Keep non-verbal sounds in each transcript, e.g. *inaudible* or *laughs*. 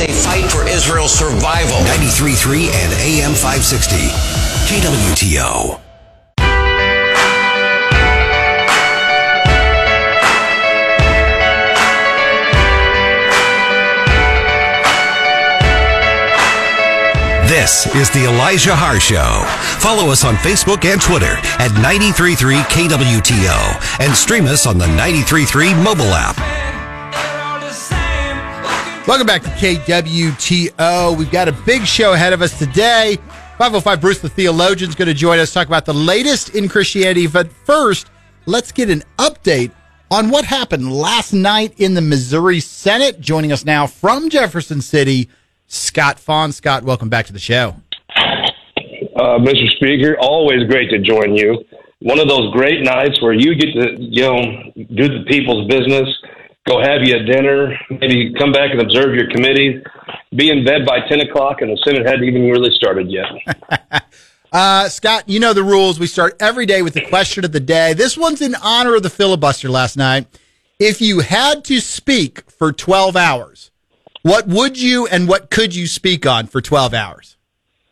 a fight for Israel's survival. 93.3 and AM 560. KWTO. This is the Elijah Haahr Show. Follow us on Facebook and Twitter at 933 KWTO and stream us on the 933 mobile app. Welcome back to KWTO. We've got a big show ahead of us today. 505 Bruce the Theologian is going to join us, talk about the latest in Christianity. But first, let's get an update on what happened last night in the Missouri Senate. Joining us now from Jefferson City, Scott Faughn. Scott, welcome back to the show. Uh, Mr. Speaker, always great to join you. One of those great nights where you get to, you know, do the people's business, go have you a dinner, maybe come back and observe your committee, be in bed by 10 o'clock, and the Senate hadn't even really started yet. *laughs* uh, Scott, you know the rules. We start every day with the question of the day. This one's in honor of the filibuster last night. If you had to speak for 12 hours, what would you and what could you speak on for 12 hours?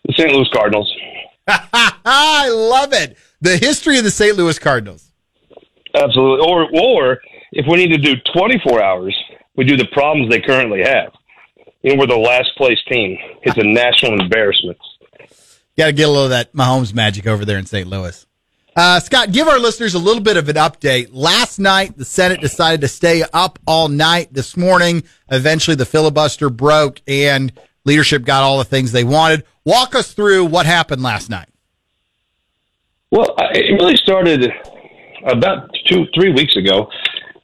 The St. Louis Cardinals. *laughs* I love it. The history of the St. Louis Cardinals. Absolutely. Or, or if we need to do 24 hours, we do the problems they currently have. You know, we're the last place team. It's a national embarrassment. Got to get a little of that Mahomes magic over there in St. Louis. Uh, Scott, give our listeners a little bit of an update. Last night, the Senate decided to stay up all night. This morning, eventually the filibuster broke and leadership got all the things they wanted. Walk us through what happened last night. Well, it really started about two, three weeks ago.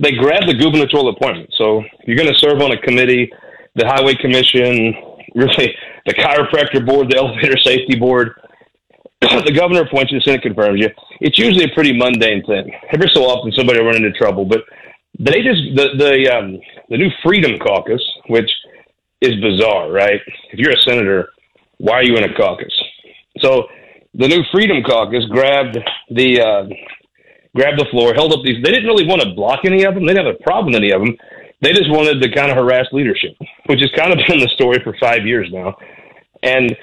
They grabbed the gubernatorial appointment. So you're going to serve on a committee, the Highway Commission, *laughs* really the chiropractor board, the elevator safety board *clears throat* the governor appoints you, the Senate confirms you. It's usually a pretty mundane thing. Every so often, somebody will run into trouble, but they just the the um, the new Freedom Caucus, which is bizarre, right? If you're a senator, why are you in a caucus? So the new Freedom Caucus grabbed the uh, grabbed the floor, held up these. They didn't really want to block any of them. They didn't have a problem with any of them. They just wanted to kind of harass leadership, *laughs* which has kind of been the story for five years now. And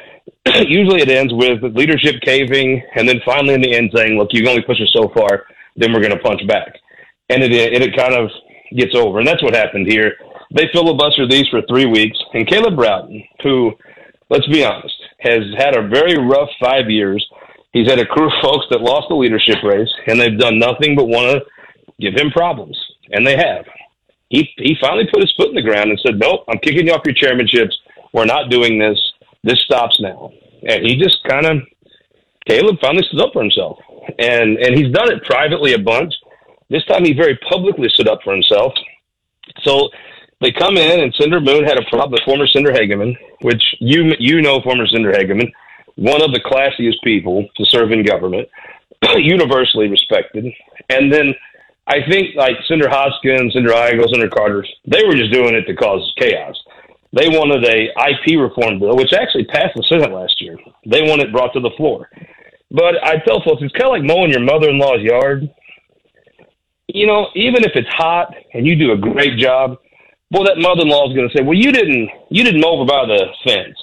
*clears throat* usually it ends with leadership caving, and then finally in the end saying, "Look, you can only push us so far, then we're going to punch back," and it it, it kind of gets over, and that's what happened here. They filibustered these for three weeks, and Caleb Rowden, who, let's be honest, has had a very rough five years. He's had a crew of folks that lost the leadership race, and they've done nothing but want to give him problems, and they have. He he finally put his foot in the ground and said, "Nope, I'm kicking you off your chairmanships. We're not doing this this stops now. And he just kind of, Caleb finally stood up for himself. And, and he's done it privately a bunch. This time he very publicly stood up for himself. So they come in, and Senator Moon had a problem with former Senator Hegeman, which you, you know former Senator Hegeman, one of the classiest people to serve in government, *clears throat* universally respected. And then I think like Senator Hoskins, Senator Eigel, Senator Carter, they were just doing it to cause chaos. They wanted a IP reform bill, which actually passed the Senate last year. They want it brought to the floor. But I tell folks, it's kind of like mowing your mother-in-law's yard. You know, even if it's hot and you do a great job, well, that mother-in-law is going to say, "Well, you didn't, you didn't mow over by the fence,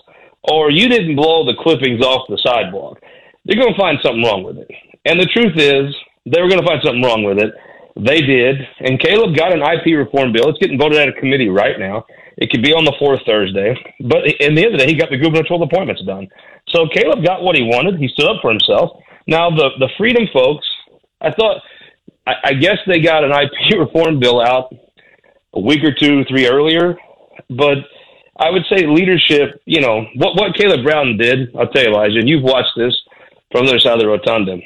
or you didn't blow the clippings off the sidewalk." They're going to find something wrong with it. And the truth is, they were going to find something wrong with it. They did, and Caleb got an IP reform bill. It's getting voted out of committee right now. It could be on the fourth Thursday, but in the end of the day, he got the gubernatorial appointments done. So Caleb got what he wanted. He stood up for himself. Now the the freedom folks, I thought, I, I guess they got an IP *laughs* reform bill out a week or two, three earlier, but I would say leadership. You know what what Caleb Rowden did. I'll tell you, Elijah, and you've watched this from the other side of the rotunda.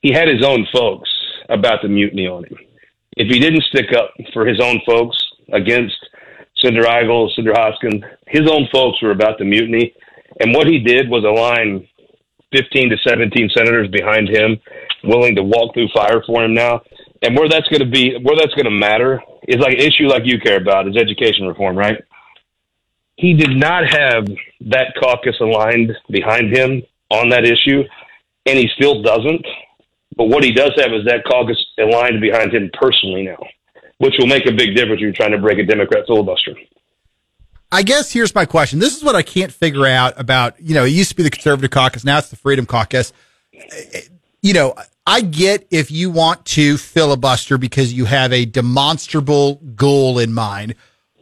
He had his own folks about the mutiny on him. If he didn't stick up for his own folks against Senator Eigel, Senator Hoskins, his own folks were about the mutiny. And what he did was align 15 to 17 senators behind him, willing to walk through fire for him now. And where that's going to be, where that's going to matter is like an issue like you care about is education reform, right? He did not have that caucus aligned behind him on that issue, and he still doesn't. But what he does have is that caucus aligned behind him personally now which will make a big difference when you're trying to break a Democrat filibuster. I guess here's my question. This is what I can't figure out about, you know, it used to be the conservative caucus. Now it's the freedom caucus. You know, I get if you want to filibuster because you have a demonstrable goal in mind,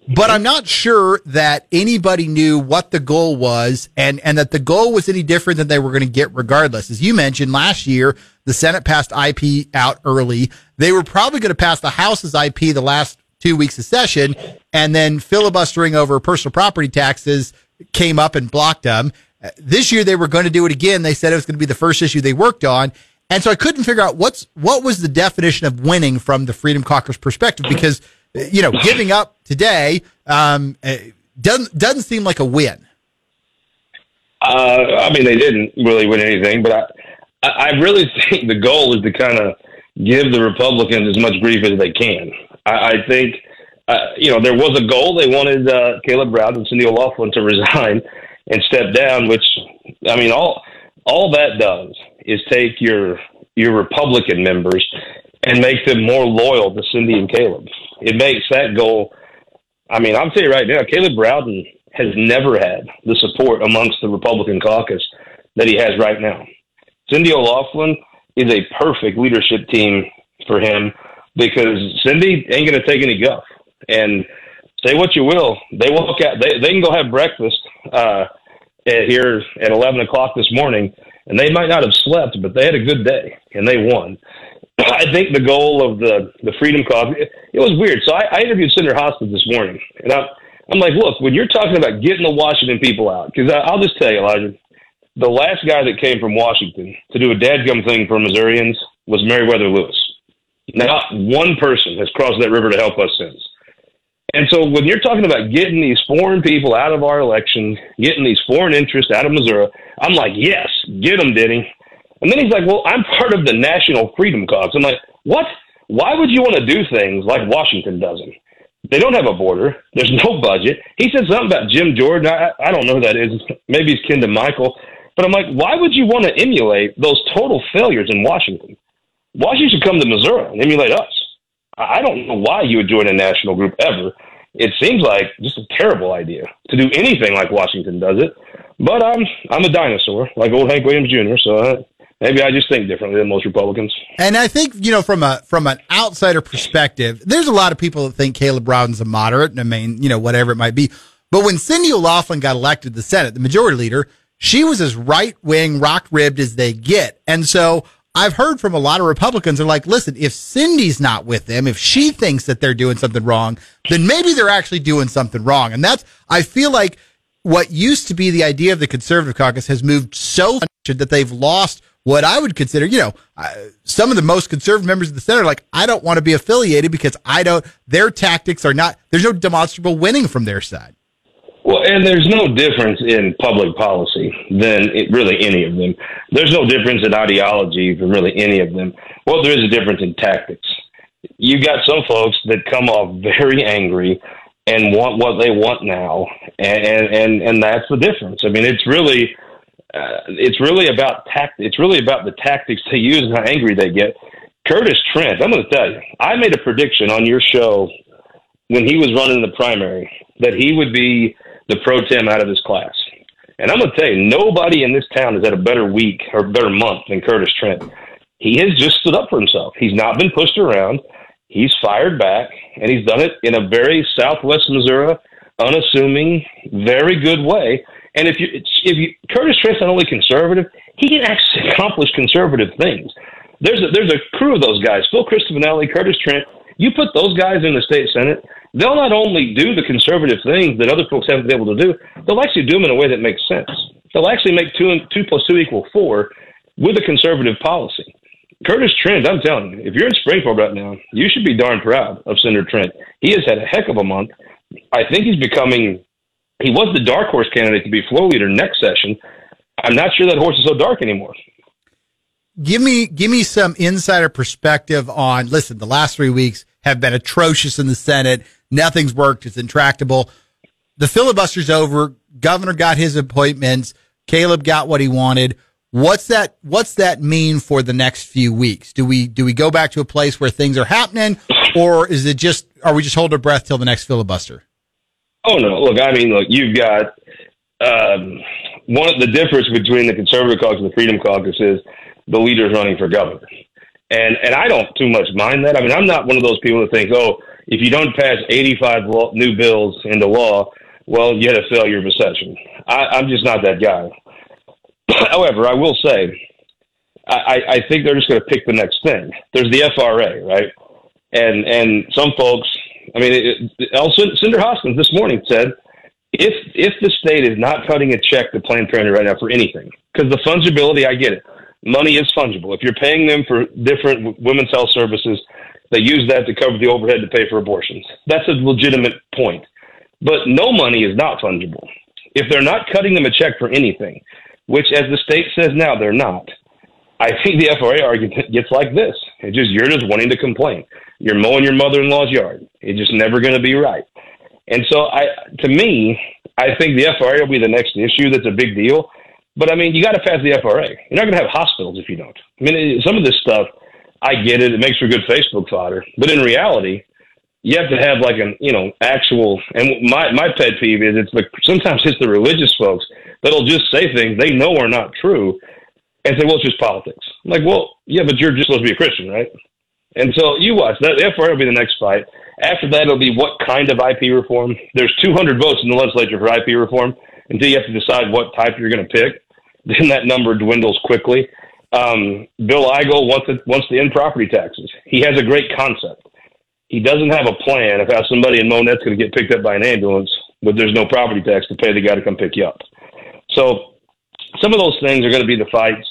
but I'm not sure that anybody knew what the goal was and, and that the goal was any different than they were going to get regardless. As you mentioned last year, the Senate passed IP out early. They were probably going to pass the House's IP the last two weeks of session, and then filibustering over personal property taxes came up and blocked them. This year they were going to do it again. They said it was going to be the first issue they worked on. And so I couldn't figure out what's what was the definition of winning from the Freedom Caucus perspective because you know giving up today um, uh, doesn't doesn't seem like a win. Uh, I mean, they didn't really win anything, but I I really *laughs* think the goal is to kind of give the Republicans as much grief as they can. I, I think, uh, you know, there was a goal. They wanted uh, Caleb Rowden and Cindy Laughlin to *laughs* resign and step down, which, I mean, all all that does is take your your Republican members and make them more loyal to Cindy and Caleb. It makes that goal. I mean, I'm tell you right now, Caleb Rowden has never had the support amongst the Republican caucus that he has right now. Cindy O'Laughlin is a perfect leadership team for him because Cindy ain't going to take any guff. And say what you will, they walk out. They they can go have breakfast uh, at, here at eleven o'clock this morning, and they might not have slept, but they had a good day and they won. *clears throat* I think the goal of the the Freedom Caucus it, was weird. So I, I interviewed Senator Hostetler this morning, and I'm I'm like, look, when you're talking about getting the Washington people out, because I'll just tell you, Elijah, the last guy that came from Washington to do a dadgum thing for Missourians was Meriwether Lewis. Not one person has crossed that river to help us since. And so when you're talking about getting these foreign people out of our election, getting these foreign interests out of Missouri, I'm like, yes, get them, Denny. And then he's like, well, I'm part of the National Freedom Caucus. I'm like, what? Why would you want to do things like Washington doesn't? They don't have a border. There's no budget. He said something about Jim Jordan. I, I don't know who that is. Maybe he's kin to Michael. But I'm like, why would you want to emulate those total failures in Washington? Washington should come to Missouri and emulate us. I don't know why you would join a national group ever. It seems like just a terrible idea to do anything like Washington does it. But I'm I'm a dinosaur, like old Hank Williams Jr. So I, maybe I just think differently than most Republicans. And I think you know from a from an outsider perspective, there's a lot of people that think Caleb Rowden's a moderate. And I mean, you know, whatever it might be. But when Cindy O'Laughlin got elected to the Senate, the majority leader, she was as right wing, rock ribbed as they get. And so I've heard from a lot of Republicans are like, listen, if Cindy's not with them, if she thinks that they're doing something wrong, then maybe they're actually doing something wrong. And that's, I feel like what used to be the idea of the conservative caucus has moved so much that they've lost what I would consider, you know, some of the most conservative members of the Senate are like, I don't want to be affiliated because I don't, their tactics are not, there's no demonstrable winning from their side. Well, and there's no difference in public policy than it, really any of them. There's no difference in ideology from really any of them. Well, there is a difference in tactics. You've got some folks that come off very angry and want what they want now, and and and that's the difference. I mean, it's really uh, it's really about tact. It's really about the tactics they use and how angry they get. Curtis Trent, I'm going to tell you, I made a prediction on your show when he was running the primary that he would be the pro tem out of this class. And I'm going to tell you, nobody in this town has had a better week or better month than Curtis Trent. He has just stood up for himself. He's not been pushed around. He's fired back, and he's done it in a very Southwest Missouri, unassuming, very good way. And if you, if you, Curtis Trent's not only conservative, he can actually *laughs* accomplish conservative things. There's a, there's a crew of those guys: Phil Christofanelli, Curtis Trent. You put those guys in the state senate, they'll not only do the conservative things that other folks haven't been able to do, they'll actually do them in a way that makes sense. They'll actually make two and two plus two equal four with a conservative policy. Curtis Trent, I'm telling you, if you're in Springfield right now, you should be darn proud of Senator Trent. He has had a heck of a month. I think he's becoming. He was the dark horse candidate to be floor leader next session. I'm not sure that horse is so dark anymore. Give me give me some insider perspective on. Listen, the last three weeks have been atrocious in the Senate. Nothing's worked. It's intractable. The filibuster's over. Governor got his appointments. Caleb got what he wanted. What's that? What's that mean for the next few weeks? Do we do we go back to a place where things are happening, or is it just are we just hold our breath till the next filibuster? Oh no! Look, I mean, look, you've got um, one of the difference between the conservative caucus and the freedom caucus is the leaders running for governor, and and I don't too much mind that. I mean, I'm not one of those people that think, oh, if you don't pass 85 law, new bills into law, well, you had a failure of a session. I, I'm just not that guy. *clears throat* However, I will say, I, I think they're just going to pick the next thing. There's the FRA, right? And and some folks, I mean, it, it, Senator Hoskins this morning said, if if the state is not cutting a check to Planned Parenthood right now for anything, because the fungibility, I get it. Money is fungible. If you're paying them for different women's health services, they use that to cover the overhead to pay for abortions. That's a legitimate point. But no money is not fungible. If they're not cutting them a check for anything, which as the state says now they're not, I think the FRA argument gets like this. It's just you're just wanting to complain. You're mowing your mother-in-law's yard. It's just never going to be right. And so, I to me, I think the FRA will be the next issue that's a big deal. But I mean, you got to pass the FRA. You're not going to have hospitals if you don't. I mean, some of this stuff, I get it. It makes for good Facebook fodder. But in reality, you have to have like an you know actual. And my my pet peeve is it's like sometimes it's the religious folks that'll just say things they know are not true, and say, well, it's just politics. I'm like, well, yeah, but you're just supposed to be a Christian, right? And so you watch that. The FRA will be the next fight. After that, it'll be what kind of IP reform. There's 200 votes in the legislature for IP reform. Until you have to decide what type you're going to pick, *laughs* then that number dwindles quickly. Um, Bill Eigel wants to, wants to end property taxes. He has a great concept. He doesn't have a plan of how somebody in Monett's going to get picked up by an ambulance, but there's no property tax to pay the guy to come pick you up. So some of those things are going to be the fights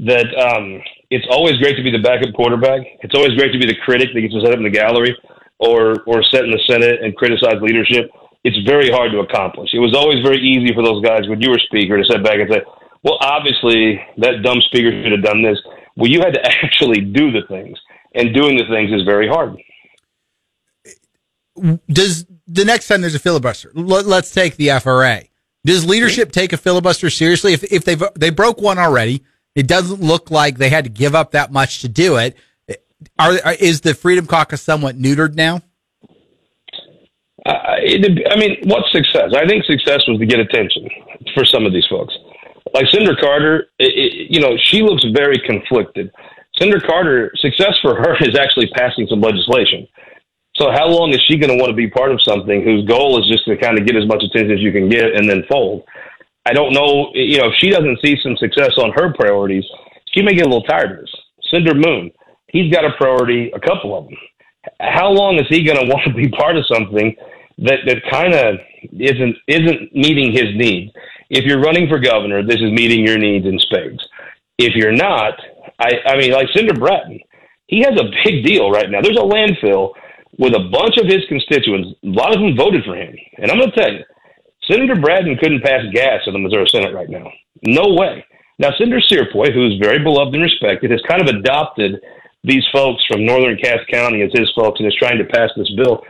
that um, it's always great to be the backup quarterback. It's always great to be the critic that gets to sit up in the gallery or or sit in the Senate and criticize leadership. It's very hard to accomplish. It was always very easy for those guys when you were speaker to sit back and say, "Well, obviously that dumb speaker should have done this." Well, you had to *laughs* actually do the things, and doing the things is very hard. Does the next time there's a filibuster, let, us take the FRA. Does leadership take a filibuster seriously? If if they they broke one already, it doesn't look like they had to give up that much to do it. Are, are is the Freedom Caucus somewhat neutered now? Uh, it, I mean, what success? I think success was to get attention for some of these folks. Like Senator Carter, it, it, you know, she looks very conflicted. Senator Carter, success for her *laughs* is actually passing some legislation. So how long is she going to want to be part of something whose goal is just to kind of get as much attention as you can get and then fold? I don't know, you know, if she doesn't see some success on her priorities, she may get a little tired of this. Senator Moon, he's got a priority, a couple of them. How long is he going *laughs* to want to be part of something that that kind of isn't isn't meeting his needs? If you're running for governor, this is meeting your needs in spades. If you're not, I I mean, like Senator Brattin, he has a big deal right now. There's a landfill with a bunch of his constituents. A lot of them voted for him, and I'm going to tell you, Senator Brattin couldn't pass gas in the Missouri Senate right now. No way. Now, Senator Cierpiot, who is very beloved and respected, has kind of adopted these folks from northern Cass County as his folks and is trying to pass this bill.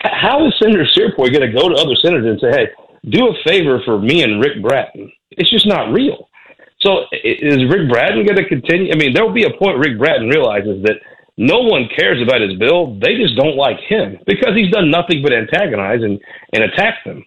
How is Senator Cierpiot going to go to other senators and say, hey, do a favor for me and Rick Brattin? It's just not real. So is Rick Brattin going to continue? I mean, there will be a point Rick Brattin realizes that no one cares about his bill. They just don't like him because he's done nothing but antagonize and, and attack them.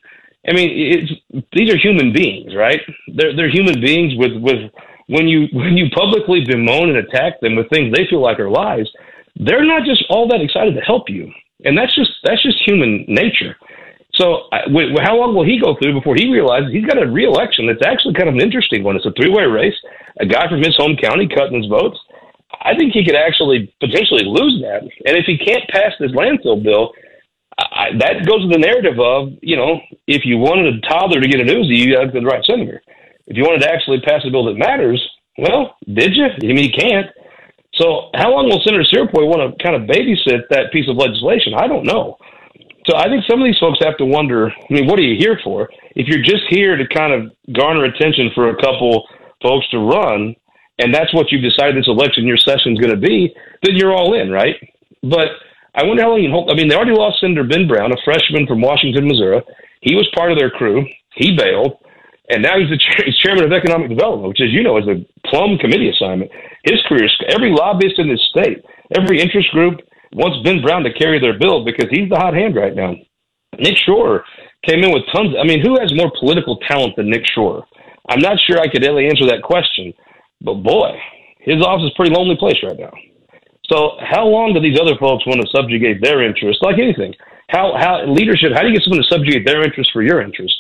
I mean, it's, these are human beings, right? They're, they're human beings with, with when you *laughs* when you publicly bemoan and attack them with things they feel like are lies, they're not just all that excited to help you, and that's just that's just human nature. So, how long will he go through before he realizes he's got a reelection that's actually kind of an interesting one? It's a three way race. A guy from his home county cutting his votes. I think he could actually potentially lose that. And if he can't pass this landfill bill, I, that goes to the narrative of you know if you wanted a toddler to get a Uzi, you got to the right senator. If you wanted to actually pass a bill that matters, well, did you? I mean, you can't. So, how long will Senator Cierpiot want to kind of babysit that piece of legislation? I don't know. So, I think some of these folks have to wonder. I mean, what are you here for? If you're just here to kind of garner attention for a couple folks to run, and that's what you've decided this election, your session is going to be, then you're all in, right? But I wonder how long you hold. I mean, they already lost Senator Ben Brown, a freshman from Washington, Missouri. He was part of their crew. He bailed, and now he's the he's chairman of economic development, which, as you know, is a plum committee assignment. His career, every lobbyist in this state, every interest group wants Ben Brown to carry their bill because he's the hot hand right now. Nick Schroer came in with tons. I mean, who has more political talent than Nick Schroer? I'm not sure I could really answer that question, but boy, his office is a pretty lonely place right now. So, how long do these other folks want to subjugate their interests? Like anything, how how leadership? How do you get someone to subjugate their interests for your interests?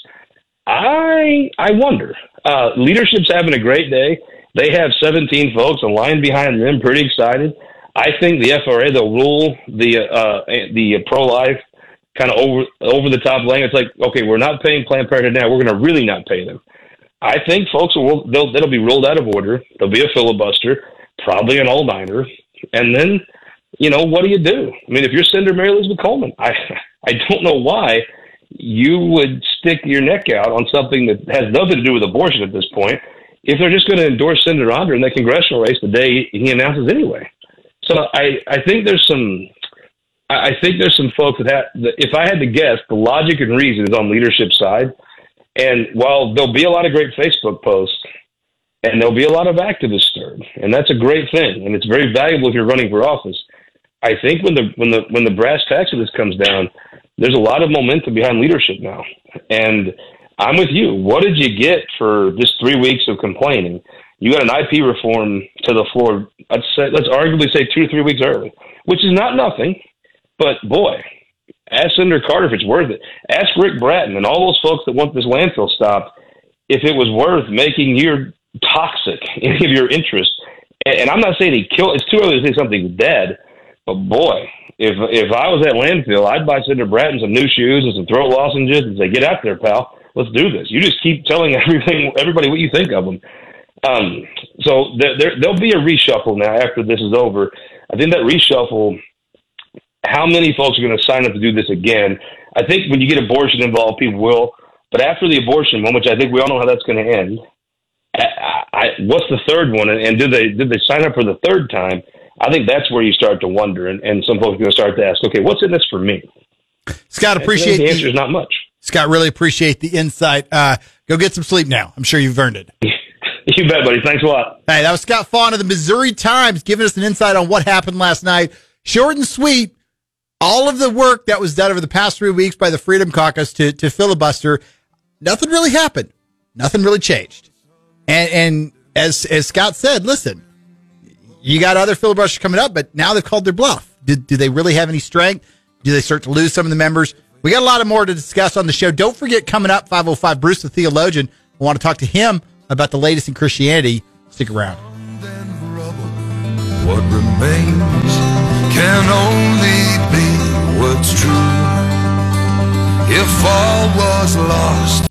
I I wonder. Uh, leadership's having a great day. They have 17 folks, a line behind them, pretty excited. I think the FRA they'll rule the uh, the pro life kind of over over the top language. It's like, okay, we're not paying Planned Parenthood now. We're going to really not pay them. I think folks will they'll, that'll be ruled out of order. There'll be a filibuster, probably an all nighter, and then you know what do you do? I mean, if you're Senator Mary Elizabeth Coleman, I *laughs* I don't know why you would stick your neck out on something that has nothing to do with abortion at this point. If they're just going to endorse Senator Onder in the congressional race the day he announces anyway, so I I think there's some I think there's some folks that have. If I had to guess, the logic and reason is on leadership side. And while there'll be a lot of great Facebook posts, and there'll be a lot of activists stirred, and that's a great thing, and it's very valuable if you're running for office. I think when the when the when the brass tacks of this comes down, there's a lot of momentum behind leadership now, and I'm with you. What did you get for just three weeks of complaining? You got an IP reform to the floor. Let's say, let's arguably say two or three weeks early, which is not nothing. But boy, ask Senator Carter if it's worth it. Ask Rick Brattin and all those folks that want this landfill stopped if it was worth making your toxic *laughs* any of your interests. And, and I'm not saying he killed. It's too early to say something's dead. But boy, if if I was at landfill, I'd buy Senator Brattin some new shoes and some throat lozenges and say, "Get out there, pal. Let's do this." You just keep telling *laughs* everything, everybody, what you think of them. Um, so there, there, there'll be a reshuffle now after this is over. I think that reshuffle how many folks are going to sign up to do this again? I think when you get abortion involved, people will. But after the abortion one, which I think we all know how that's going to end, I, I, what's the third one? And, and did they did they sign up for the third time? I think that's where you start to wonder, and, and some folks are going to start to ask, okay, what's in this for me? Scott, appreciate the answer is not much. Scott, really appreciate the insight. Uh, go get some sleep now. I'm sure you've earned it. *laughs* you bet, buddy. Thanks a lot. Hey, that was Scott Faughn of the Missouri Times giving us an insight on what happened last night. Short and sweet all of the work that was done over the past three weeks by the Freedom Caucus to, to filibuster, nothing really happened. Nothing really changed. And, and as, as Scott said, listen, you got other filibusters coming up, but now they've called their bluff. Do, do they really have any strength? Do they start to lose some of the members? We got a lot of more to discuss on the show. Don't forget, coming up, 505 Bruce the Theologian. I want to talk to him about the latest in Christianity. Stick around. What remains can only be what's true. If all was lost.